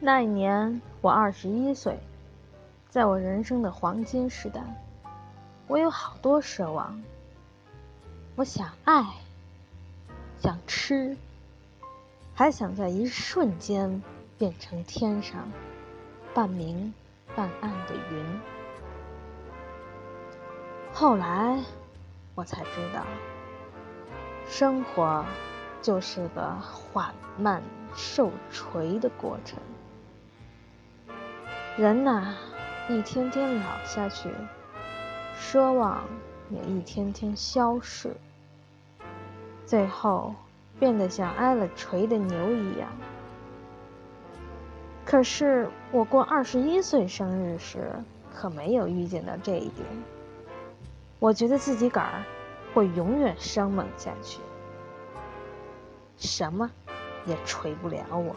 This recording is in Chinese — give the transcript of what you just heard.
那一年我二十一岁，在我人生的黄金时代，我有好多奢望。我想爱，想吃，还想在一瞬间变成天上半明半暗的云。后来我才知道，生活就是个缓慢受锤的过程。人呐，一天天老下去，奢望也一天天消逝，最后变得像挨了锤的牛一样。可是我过二十一岁生日时，可没有预见到这一点。我觉得自己个儿会永远生猛下去，什么也锤不了我。